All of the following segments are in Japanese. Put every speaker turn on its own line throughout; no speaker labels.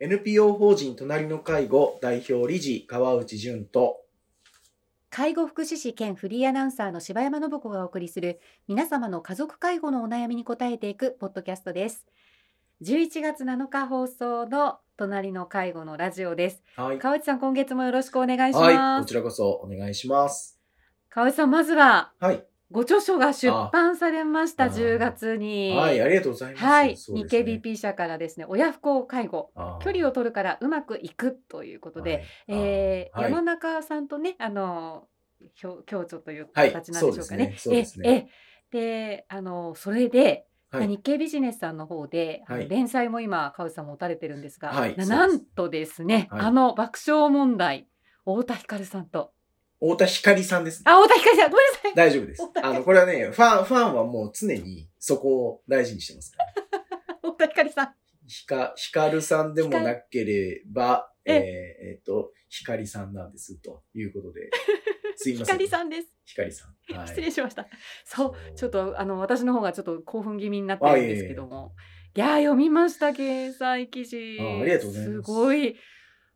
NPO 法人隣の介護代表理事川内淳と
介護福祉士兼フリーアナウンサーの柴山信子がお送りする皆様の家族介護のお悩みに答えていくポッドキャストです11月7日放送の隣の介護のラジオです
はい。
川内さん今月もよろしくお願いし
はい。
ます
こちらこそお願いします。
川内さんまずは
はい。
ご著書が出版されました
あ
10月に。
はい。ありがとうございます。
はい、日経 BP 社からですね親不孝介護距離を取るからうまくいくということで、
はい。
えー
はい。
山中さんとね、あの、共共著という
はい
形なんでしょうかね。
そうですね。ですね。
ええで、あの、それで、
はい。
日経ビジネスさんの方で、
はい。
連載も今、川内さんも打たれてるんですが、
はい。
なんとですね、
はい。
あの爆笑問題、太田光さんと、
太田光さんですね。
あ、太田光さん、ごめんなさい。
大丈夫ですあの、これはね、ファン、ファンはもう常にそこを大事にしてますから。
太田光さん。
ひか、ひかるさんでもなければ、え
え
っと、ひかりさんなんです、ということで。すいません。
光さんです。
ひかりさん。はい。
失礼しました。そうちょっとあの私の方がちょっと興奮気味になってるんですけども。いやー読みました掲載記事。
あありがとうございます
すごい。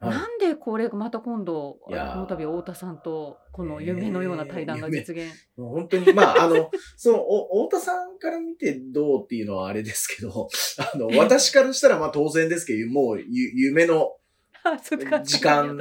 はい。
なんでこれまた今度この度太田さんとこの夢のような対談が実現？
もう本当に、まあ、あの、その、お、太田さんから見てどうっていうのはあれですけど、あの、私からしたらまあ当然ですけど、もうゆ、夢の 時間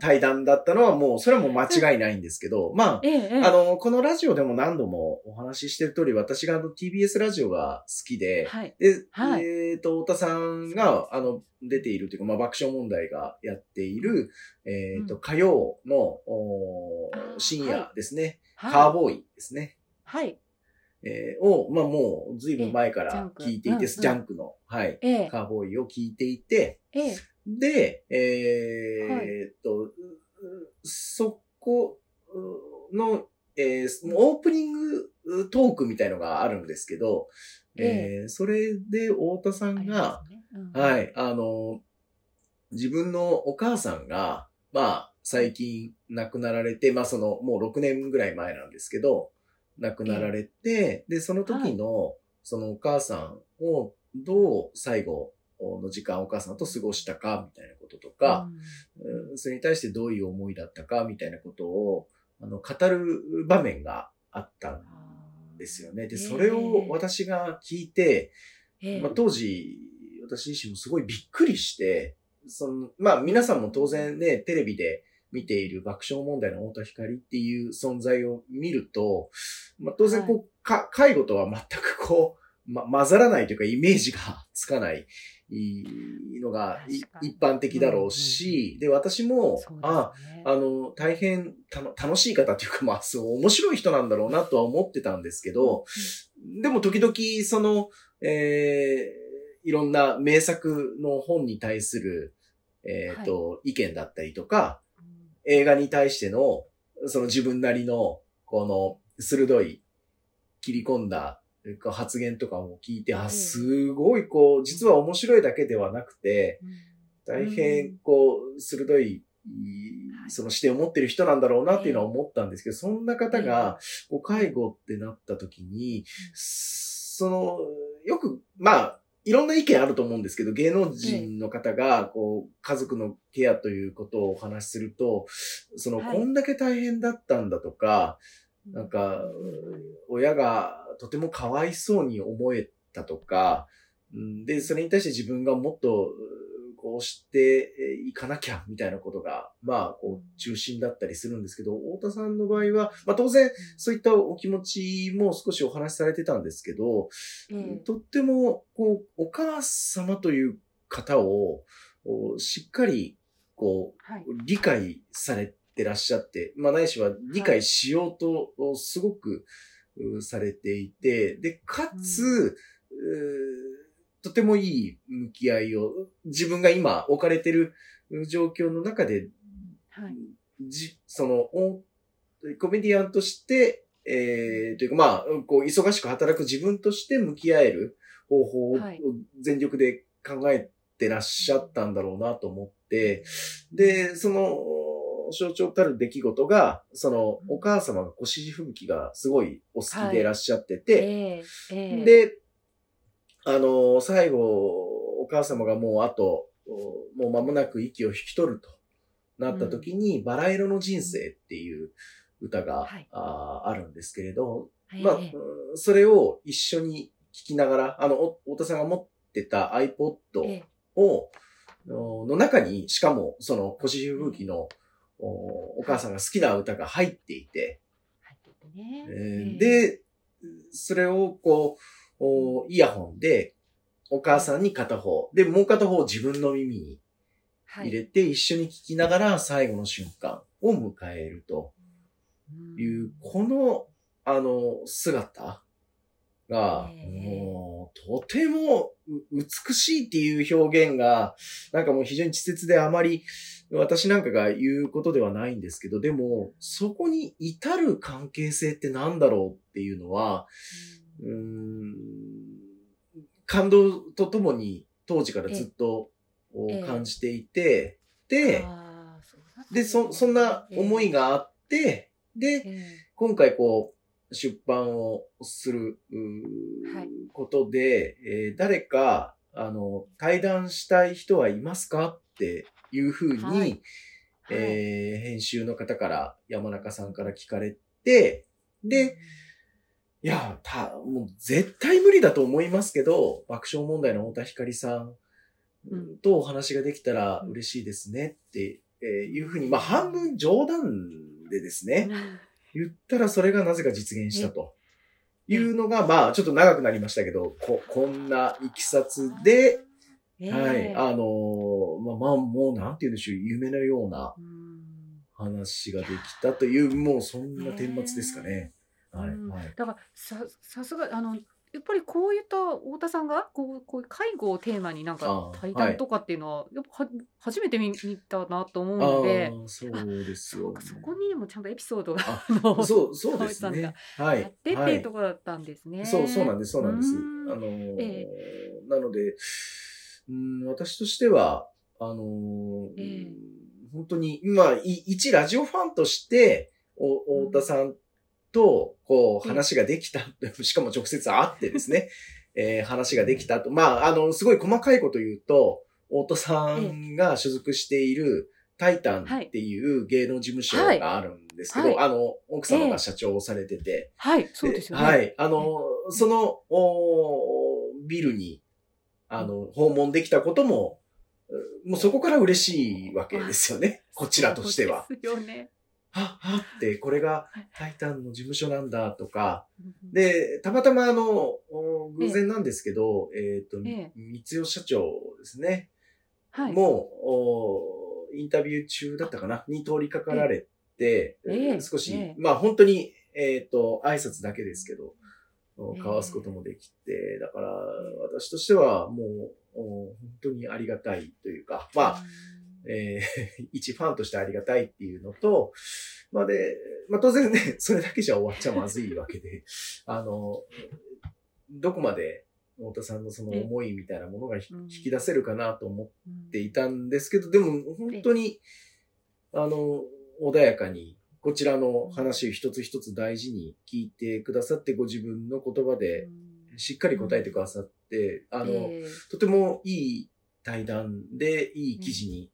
対談だったのはもう、それはもう間違いないんですけど、まあ、あの、このラジオでも何度もお話ししてる通り、私があの TBS ラジオが好きで、
はい。
で、
はい。
えっ、と、太田さんが、あの、出ているというか、まあ、爆笑問題がやっている、えっ、と、
うん。
火曜の、お深夜ですね、
はい。
カーボーイですね。
はい。
えーを、まあ、もう、ずいぶん前から聞いていて、ジャンクの、はい、
ええ。
カーボーイを聞いていて、
ええ
で、えーっと、うそこの、えーオープニングトークみたいのがあるんですけど、えーそれで太田さんが、
ね。うん。
はい、あの、自分のお母さんが、まあ、最近亡くなられて、まあ、その、もう6年ぐらい前なんですけど、亡くなられて、で、その時の、そのお母さんをどう最後の時間お母さんと過ごしたか、みたいなこととか、うん。それに対してどういう思いだったか、みたいなことを、あの、語る場面があったんですよね。で、それを私が聞いて、
ええ
まあ、当時、私自身もすごいびっくりして、その、まあ皆さんも当然ね、テレビで見ている爆笑問題の太田光っていう存在を見ると、まあ当然こう、か介護とは全くこう、ま、混ざらないというかイメージがつかないいのが一般的だろうし、で、私も、
そう
あ、
ですね。
あの、大変たの楽しい方っていうか、まあ、そう、面白い人なんだろうなとは思ってたんですけど、でも時々、その、えーいろんな名作の本に対する、えっ、と、意見だったりとか、映画に対しての、その自分なりの、この、鋭い、切り込んだ、発言とかも聞いて、あ、
ええ
すごい、こう、実は面白いだけではなくて、
うん。
大変、こう、鋭い、その視点を持ってる人なんだろうなっていうのは思ったんですけど、そんな方が、こう介護ってなった時に、その、よく、まあ、いろんな意見あると思うんですけど、芸能人の方が、こう、家族のケアということをお話しすると、その、
はい。
こんだけ大変だったんだとか、なんか、親がとてもかわいそうに思えたとか、うんで、それに対して自分がもっと、こうしていかなきゃ、みたいなことが、まあ、こう、中心だったりするんですけど、太田さんの場合は、まあ当然、そういったお気持ちも少しお話しされてたんですけど、
ええ。
とっても、こう、お母様という方を、おしっかり、こ
はい。
う、理解されてらっしゃって、まあないしは理解しようと、おすごく、うされていて、で、かつ、うとてもいい向き合いを、自分が今置かれてる状況の中で、
はい。
じ、その、おコメディアンとして、えー、というかまあ、こう、忙しく働く自分として向き合える方法を
はい。
全力で考えてらっしゃったんだろうなと思って、で、その、象徴たる出来事が、その、お母様が腰吹雪がすごいお好きでいらっしゃってて、
ええええ、
で、あの、最後、お母様がもうあと、ももう間もなく息を引き取るとなった時に、バラ色の人生っていう歌が、
はい。
あーあるんですけれど、
はい。
まあ、うんそれを一緒に聴きながら、あの、お太田さんが持ってた iPod
ええ。
を、のの中に、しかも、その、腰吹雪のおお母さんが好きな歌が入っていて、
入っててね。
えー
ええ
で、それをこう、おイヤホンで、お母さんに片方、で、もう片方を自分の耳に
はい。
入れて一緒に聴きながら最後の瞬間を迎えると。いう、この、あの、姿が、
ええ。
もう、とてもう美しいっていう表現が、なんかもう非常に稚拙であまり私なんかが言うことではないんですけど、でも、そこに至る関係性ってなんだろうっていうのは、うーん、感動とともに当時からずっと感じていて、で、で、そ、そんな思いがあって、で、
ええ。
今回こう、出版をする、ことで、えー誰か、あの、対談したい人はいますかっていうふうに、
はい。はい。
えー編集の方から、山中さんから聞かれて、で、いや、た、もう絶対無理だと思いますけど、爆笑問題の太田光さん
うん。
とお話ができたら嬉しいですねってえーいうふうに、まあ半分冗談でですね、言ったらそれがなぜか実現したと。いうのが、まあ、ちょっと長くなりましたけど、こ、こんないきさつで、
ええ
はい、あのーまあ、まあ、もう、なんて言うんでしょう、夢のような
うん
話ができたという、もうそんな顛末ですかね。はい、
うん
はい。
だからささすがあのやっぱりこういった太田さんがこうこういう介護をテーマになんか対
はい
談とかっていうのは、やっぱは初めて見見たなと思う
あ
ので
あ、そうですよ、
そうかそこにもちゃんとエピソードが
あ
あの
そう、そうですね。
さ
はい。
あってって
はい
いうところだったんですね。
そう、そうなんです、そうなんです。
うん
あのなので、うん、私としては、あのー
ええ。
本当に、まあ、い一ラジオファンとして、お太田さんと、こう、
ええ
話ができた、しかも直接会ってですね、えー話ができたと。まあ、あの、すごい細かいこと言うと、太田さんが所属している、タイタンっていう芸能事務所があるんですけど、
はい。
あの、奥様が社長をされてて、
はいそうですよね。
はい。あの、その、おビルに、あの、訪問できたことも、うもうそこから嬉しいわけですよね。こちらとしては。
ですよね。
は、はって、これが
はい
タイタンの事務所なんだとか、
うん
で、たまたまあの、お偶然なんですけど、えっ、と、
ええ
三代社長ですね。
はい。
もう、おインタビュー中だったかな？に通りかかられて、
ええ
少し、
ええ
まあ本当に、えっ、と、挨拶だけですけど、
ええ
交わすこともできて、だから私としてはもう、当にありがたいというか、まあ、えー 一ファンとしてありがたいっていうのと、まあで、まあ当然ね、それだけじゃ終わっちゃまずいわけで、あの、どこまで太田さんのその思いみたいなものが引き出せるかなと思っ
うん
ていたんですけど、でも本当に、あの、穏やかに、こちらの話を一つ一つ大事に聞いてくださって、ご自分の言葉でしっかり答えてくださって、あの、
ええ。
とてもいい対談で、いい記事に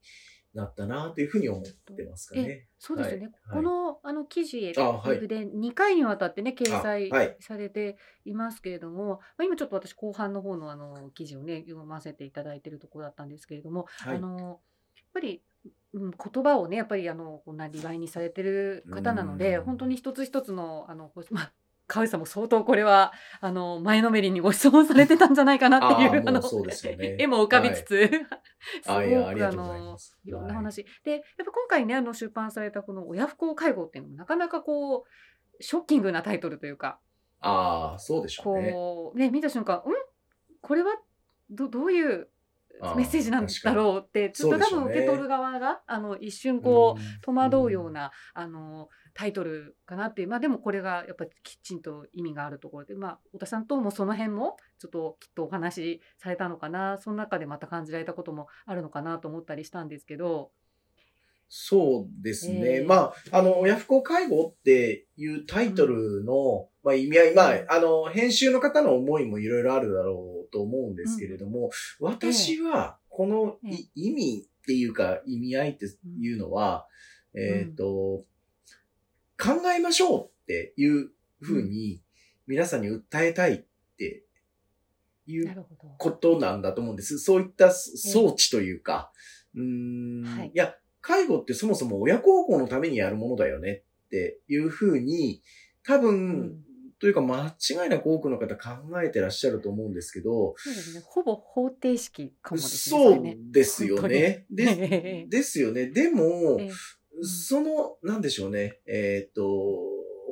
なったなというふうに思ってますかね。
そうですよね。
はい。
このあの記事で2回にわたってね掲載されていますけれども、まあ今ちょっと私後半の方のあの記事をね読ませていただいているところだったんですけれども、
はい。
あのやっぱり、うん、言葉をねやっぱりあのこうなりわいにされてる方なので、
うん。
本当に一つ一つのあのまあ川内さんも相当これはあの前のめりにご質問されてたんじゃないかなっていう
あーもうそうですよね。
絵も浮かびつつ、す
あいやあ
ごくあの。いろんな
はい
話、でやっぱ今回ねあの出版されたこの親不孝介護っていうのもなかなかこうショッキングなタイトルというか
ああ、そうでしょうね。
こうね見た瞬間ん？これはどどういうメッセージなんだろうってちょっと多分受け取る側があの一瞬こう、
うん。
戸惑うような、あのタイトルかなっていう。まあでもこれがやっぱりきちんと意味があるところで。まあ太田さんともその辺もちょっときっとお話しされたのかな。その中でまた感じられたこともあるのかなと思ったりしたんですけど。
そうですね。
ええ。
まあ、あの、親不孝介護っていうタイトルの、まあ、意味合い、まあ、あの、編集の方の思いもいろいろあるだろうと思うんですけれども、私は、このい
え。え
意味っていうか意味合いっていうのは、
ん。
えっ、と、考えましょうっていうふうに皆さんに訴えたいっていう。ことなんだと思うんです。そういった装置というか、うーん、
はい
いや、介護ってそもそも親孝行のためにやるものだよねっていうふうに、多分、
うん
というか間違いなく多くの方考えてらっしゃると思うんですけど、
そうですね。ほぼ方程式かもですね。
そうですよね。でですよね。でも、
ええ
その、なんでしょうね。えっ、と、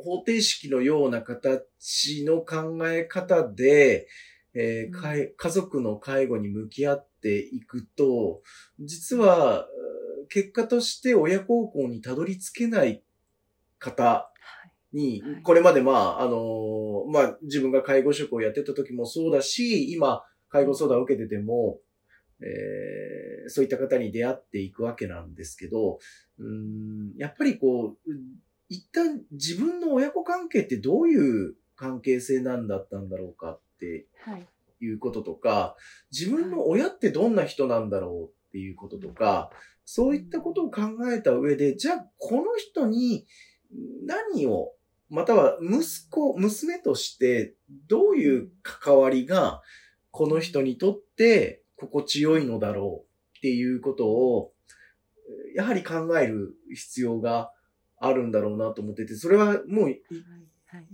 方程式のような形の考え方で、えー家族の介護に向き合っていくと、実は、うん結果として親孝行にたどり着けない方
はい。
に
はい、
これまでまあ、あのーまあ、自分が介護職をやってた時もそうだし、今、介護相談を受けてても、えーそういった方に出会っていくわけなんですけど、うーんやっぱりこう、うん一旦自分の親子関係ってどういう関係性なんだったんだろうかって
はい。
いうこととか、自分の親ってどんな人なんだろうっていうこととか、そういったことを考えた上で、じゃあこの人に何を、または息子、娘としてどういう関わりがこの人にとって心地よいのだろうっていうことを、やはり考える必要があるんだろうなと思ってて、それはもうい
はい。はい。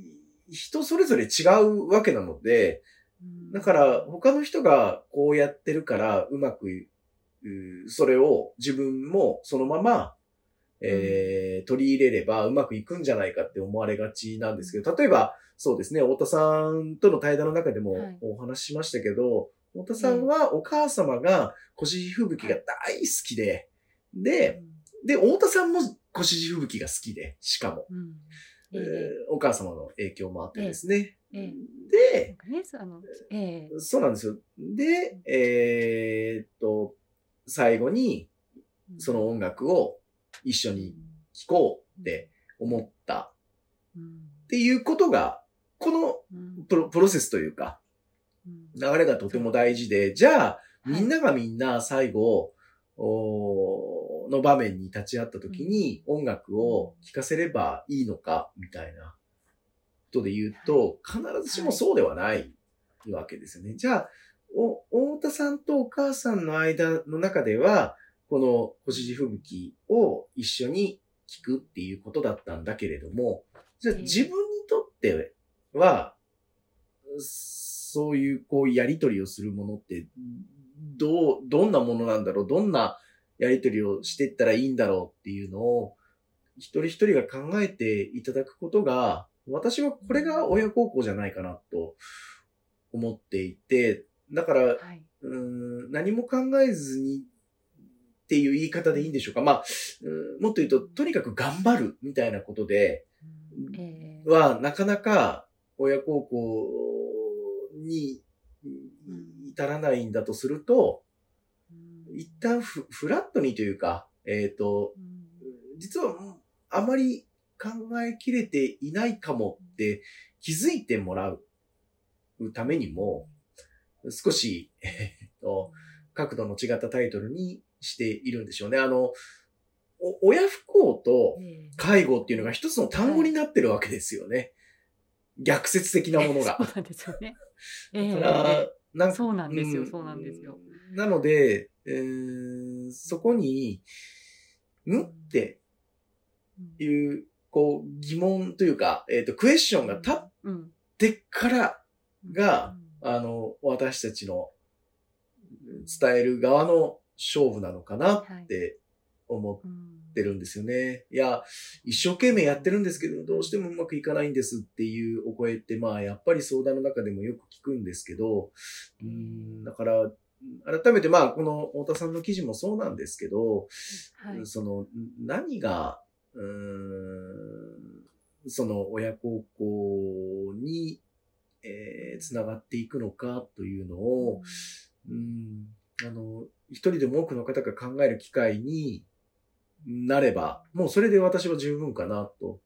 人それぞれ違うわけなので、
うん
だから、他の人がこうやってるから、うまくそれを自分もそのまま、えー取り入れればうまくいくんじゃないかって思われがちなんですけど、例えば、そうですね、太田さんとの対談の中でも
はい
お話ししましたけど、太田さんはお母様が腰地吹雪が大好きで、で、で、太田さんも腰地吹雪が好きで、しかも、
うん。
えー
ええ。
お母様の影響もあってですね。
ええ。
で、
そええ。
そうなんですよ。で、えーっと、最後にその音楽を一緒に聴こうって思った。
うん。
っていうことが、この
うん。
プロプロセスというか、
うん
流れがとても大事で、じゃあ、
はい。
みんながみんな最後、おーの場面に立ち会った時に音楽を聴かせればいいのか、みたいな。ことで言うと、必ずしもそうではないわけですよね。じゃあ、お、太田さんとお母さんの間の中では、この星地吹雪を一緒に聴くっていうことだったんだけれども、じゃあ
ええ。
自分にとっては、そういうこうやりとりをするものって、どう、どんなものなんだろう？どんなやりとりをしていったらいいんだろうっていうのを、一人一人が考えていただくことが、私はこれが親孝行じゃないかなと思っていて、だから、
はい。
うーん何も考えずにっていう言い方でいいんでしょうか？まあ、うんもっと言うと、とにかく頑張るみたいなことでは、なかなか親孝行に至らないんだとすると、
うん
一旦フフラットにというか、えっ、と、
うん
実はあまり考えきれていないかもって気づいてもらうためにも、少し、えっと、角度の違ったタイトルにしているんでしょうね。あの、お親不幸と
ええ
介護っていうのが一つの単語になってるわけですよね。逆説的なものが。
そうなんですよね。ええ
だからな
そうなんですよそうなんですよ。
うんなので、えーそこに、ん？って
うん。
いう、こう、疑問というか、えっ、と、クエスチョンが立っ
うん
てから、が、あの、私たちの伝える側の勝負なのかなって思
うん。
ってるんですよね。いや、一生懸命やってるんですけど、どうしてもうまくいかないんですっていうお声って、まあ、やっぱり相談の中でもよく聞くんですけど、うん、だから、改めてまあ、この太田さんの記事もそうなんですけど、
はい。
その、何が、うーん、その親孝行に、えー、つながっていくのかというのを、うん、あの、一人でも多くの方が考える機会になれば、もうそれで私は十分かなと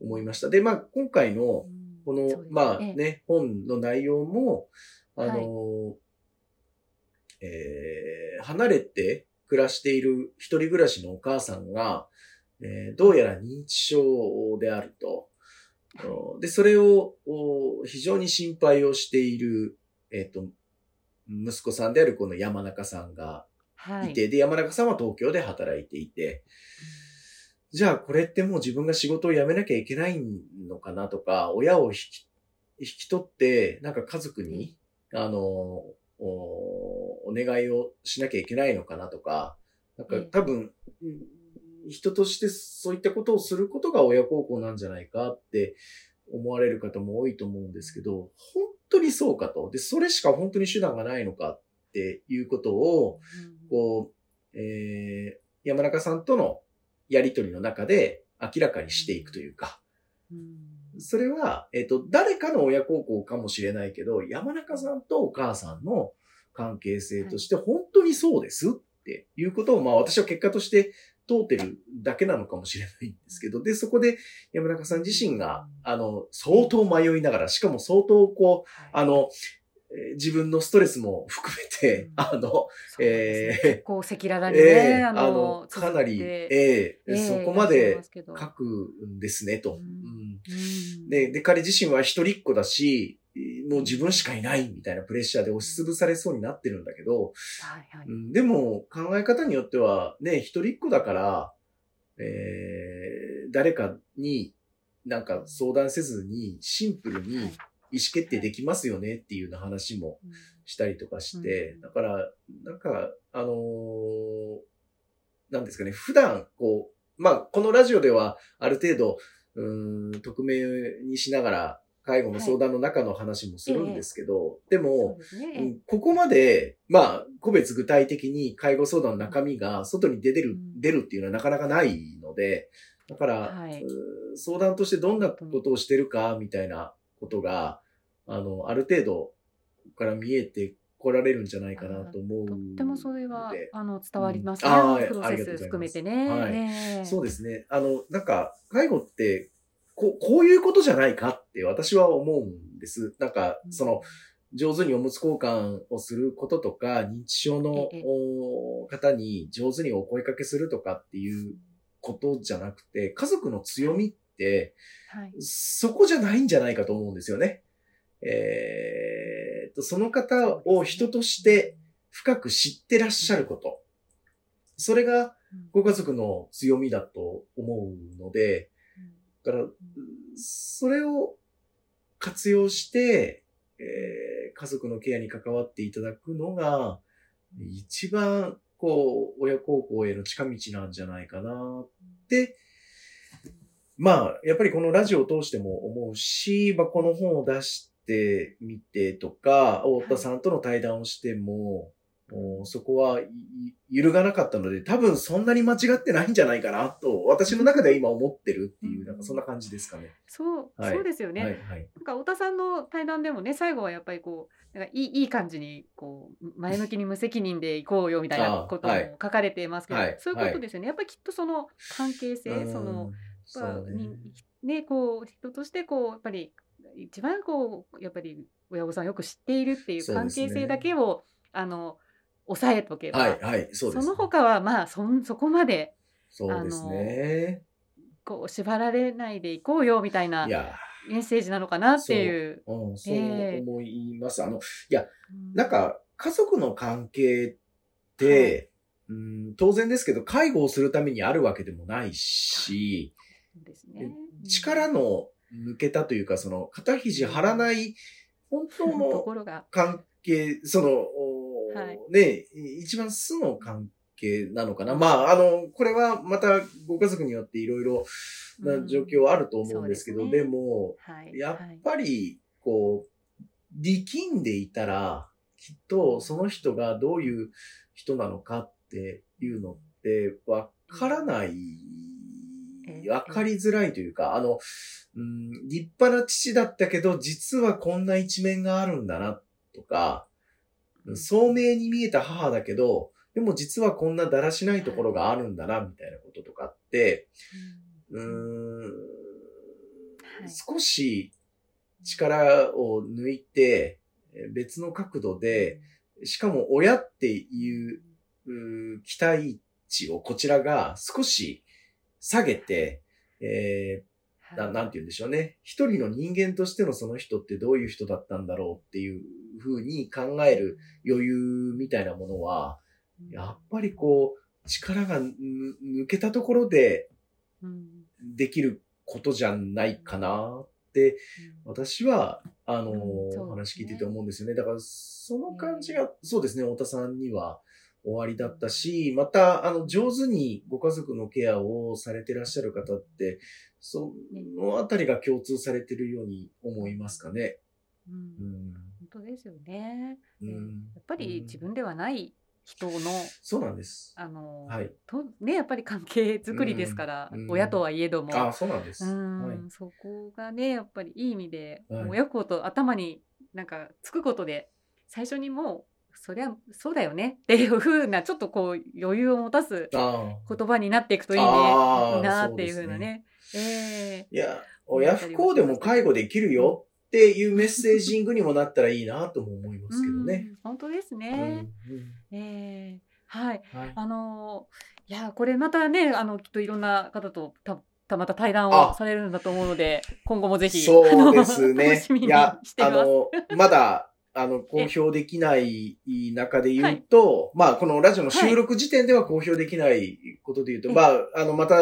思いました。で、まあ、今回の、この、まあ
ええ
ね、本の内容も、あの、
はい
えー離れて暮らしている一人暮らしのお母さんが、えーどうやら認知症であると。おで、それをお非常に心配をしている、えっ、と、息子さんであるこの山中さんが
はい。
て、で、山中さんは東京で働いていて、じゃあこれってもう自分が仕事を辞めなきゃいけないのかなとか、親を引き引き取って、なんか家族に、あの、おお願いをしなきゃいけないのかなとか、なんか
ええ
多分、うん人としてそういったことをすることが親孝行なんじゃないかって思われる方も多いと思うんですけど、本当にそうかと。で、それしか本当に手段がないのかっていうことを、こう、えー、山中さんとのやりとりの中で明らかにしていくというか、
うん。
それは、えっ、と、誰かの親孝行かもしれないけど、山中さんとお母さんの関係性として本当にそうですっていうことを、まあ私は結果として通ってるだけなのかもしれないんですけど、で、そこで山中さん自身が、あの、相当迷いながら、しかも相当こう、あの、えー自分のストレスも含めて、
うん。
あの、
そうですね。
えー
結構赤裸々にね、
ええ
あ
あの
の、
かなり、ええ
ええ
そこまで書くんですね、と。
うん。
うん。
うん。
で、で、彼自身は一人っ子だし、もう自分しかいないみたいなプレッシャーで押しつぶされそうになってるんだけど、
はいはい。
うんでも考え方によっては、ね、一人っ子だから、えー、誰かになんか相談せずにシンプルに意思決定できますよねっていうような話も
うん。
したりとかして、
うん。
だから、なんか、あのーなんですかね、普段、こう、まあ、このラジオでは、ある程度、うーん、匿名にしながら、介護の相談の中の話もするんですけど、で
そう
も、
ですね。
うんここまで、まあ、個別具体的に介護相談の中身が外に出てる、
うん。
出るっていうのはなかなかないので、だから、
はい。
相談としてどんなことをしてるか、みたいなことが、あの、ある程度から見えてこられるんじゃないかなと思う
とってもそれはあの伝わりますね。
うん
プロセス含めてね。
はい
ええ
そうですね。あの、なんか、介護って、こう、こういうことじゃないかって私は思うんです。なんか、その、上手におむつ交換をすることとか、認知症の方に上手にお声かけするとかっていうことじゃなくて、家族の強みって、
はい。
そこじゃないんじゃないかと思うんですよね。えーっと、その方を人として深く知ってらっしゃること。それがご家族の強みだと思うので、だから、それを活用して、えー家族のケアに関わっていただくのが、一番、こう、親孝行への近道なんじゃないかなって、まあ、やっぱりこのラジオを通しても思うし、まあ、この本を出してみてとか、太田さんとの対談をしても、おそこはい揺るがなかったので、多分そんなに間違ってないんじゃないかなと、私の中では今思ってるっていう、なんかそんな感じですかね。
そう、
はい
そうですよね。
はい、はい。
なんか太田さんの対談でもね最後はやっぱりこうなんかいいいい感じにこう前向きに無責任でいこうよみたいなことも書かれていますけど、
はい
そういうことですよね。やっぱりきっとその関係性、
うん
その
そうね
にねこう人としてこうやっぱり一番こうやっぱり親御さんをよく知っているっていう関係性だけを、あの抑えとけば、
はい、はい、そうです。
の他はまあそんそこまで
そうですね。
こう縛られないでいこうよみたいない
や
メッセージなのかなっていう。
ー、うん、そう
ええ
思います。あの、
うん
なんか、家族の関係って、うん、当然ですけど、介護をするためにあるわけでもないし、
そうですね。
力の抜けたというか、その、肩肘張らない、本当
と
の
ころが。
関係、その、お
はい
ね、一番素の関係なのかな。まあ、あの、これはまたご家族によっていろいろな状況はあると思うんですけど、
うんで
ですも、
はい。
や
はい
っぱり、こう、力んでいたら、きっとその人がどういう人なのかっていうのってわからない
ええ、
わかりづらいというか、あの、うん、立派な父だったけど、実はこんな一面があるんだな、とか、聡明に見えた母だけど、でも実はこんなだらしないところがあるんだな、みたいなこととかって、うーん、
はい。
少し力を抜いて、えー別の角度で、しかも親っていう期待値をこちらが少し下げて、えーななんて言うんでしょうね。一人の人間としてのその人ってどういう人だったんだろうっていうふうに考える余裕みたいなものは、やっぱりこう、力がぬ抜けたところで
うん。
できることじゃないかなって、私は、あの、お話聞いてて思うんですよね。だから、その感じが、そうですね、太田さんには終わりだったし、また、あの、上手にご家族のケアをされてらっしゃる方って、そのあたりが共通されてるように思いますかね。
うん
うん。
本当ですよね。
うん。
やっぱり自分ではない人の、
そうなんです。
あの、
はい。
とねやっぱり関係作りですから、
うんうん
親とはいえども。
あ、そうなんです。
うん
はい。
そこがねやっぱりいい意味で、
はい
親子と頭になんかつくことで最初にもうそりゃそうだよね っていう風なちょっとこう余裕を持たす
あ
言葉になっていくといいねなっていう
そうですね
ね。え
いや、親不幸でも介護できるよっていうメッセージングにもなったらいいなとも思いま
え
すけどね。
うん本当です
うん
ね。
うん
ええはい。
はい
あのーいやこれまたねあのきっといろんな方とたたまた対談
あ
をされるんだと思うので今後もぜひ
そうですね
楽しみ。に
いやあ。の、まだ、あの、公表できない中で言うと、まあ、このラジオの収録時点では公表できないことで言うと、
え
まあ、あの、また、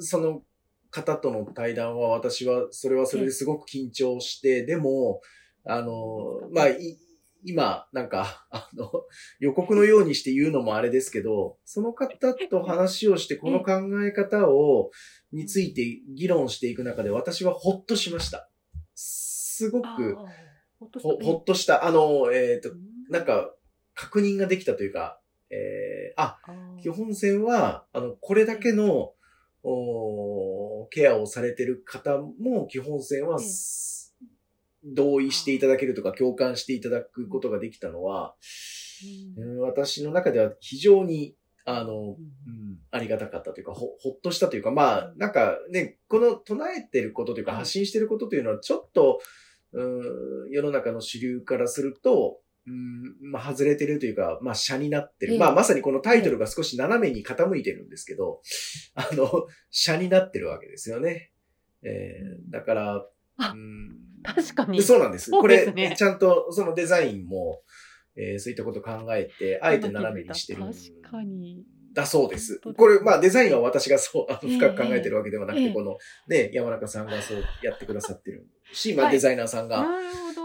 その方との対談は私は、それはそれですごく緊張して、でも、あの、まあ、い今、なんか、あの、予告のようにして言うのもあれですけど、その方と話をして、この考え方を、について議論していく中で、私はほっとしました。すごく、
ほっとした
ほ、ほっとした、あの、えっ、と
う、ん。
なんか、確認ができたというか、えー、あ、基本線は、あの、これだけの、おーケアをされてる方も、基本線は
ええ、
同意していただけるとか、共感していただくことができたのは、
うん。
うん私の中では非常に、あの、
うん。
うん、ありがたかったというか、ほ、ほっとしたというか、まあ、なんかね、この唱えてることというか、
はい
発信してることというのは、ちょっと、うん、世の中の主流からすると、うん、まあ、外れてるというか、まあ、社になってる。
ええ
まあ、まさにこのタイトルが少し斜めに傾いてるんですけど、あの、社になってるわけですよね。えー、だから、
あ
うん、
確かに
そうなんです。これ、ちゃんとそのデザインも、えーそういったことを考えて、あえて斜めにしてるん
確かに。
だそうです。これ、まあデザインは私がそう、あの
ええ
深く考えてるわけではなくて、
ええ。
このね、山中さんがそうやってくださってるし、まあ
はい。
デザイナーさんが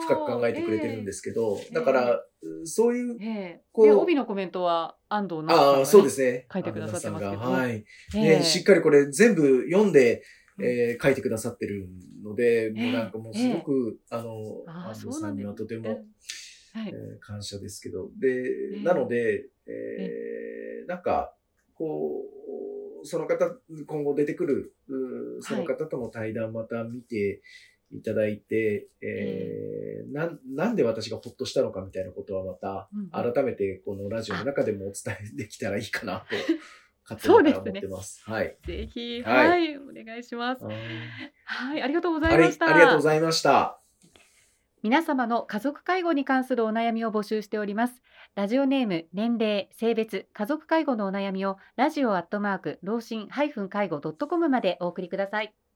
深く考えてくれてるんですけど、
ええ。
だから、そういう、
ええ。
こう
で帯のコメントは安藤奈
ああ、
々さんが、ね、
そうですね。
書いてくださってますけど。
はい。
え
ね、
え
しっかりこれ全部読んで、えー書いてくださってるので、もうなんかもうすごく、あの、安藤さんにはとても、
うん。はい。
えー感謝ですけど、で、
え
なので、えーなんか、こう、その方、今後出てくる、その方との対談また見ていただいて、えーなん、なんで私がほっとしたのかみたいなことはまた、
うん
改めてこのラジオの中でもお伝えできたらいいかなと、勝手に思ってます。はい。
ぜひ、
は
はいい、お願いします。
はい
はい、ありがとうございました。
ありがとうございました。
皆様の家族介護に関するお悩みを募集しております。ラジオネーム、年齢、性別、家族介護のお悩みをラジオアットマーク、老人介護ドットコムまでお送りください。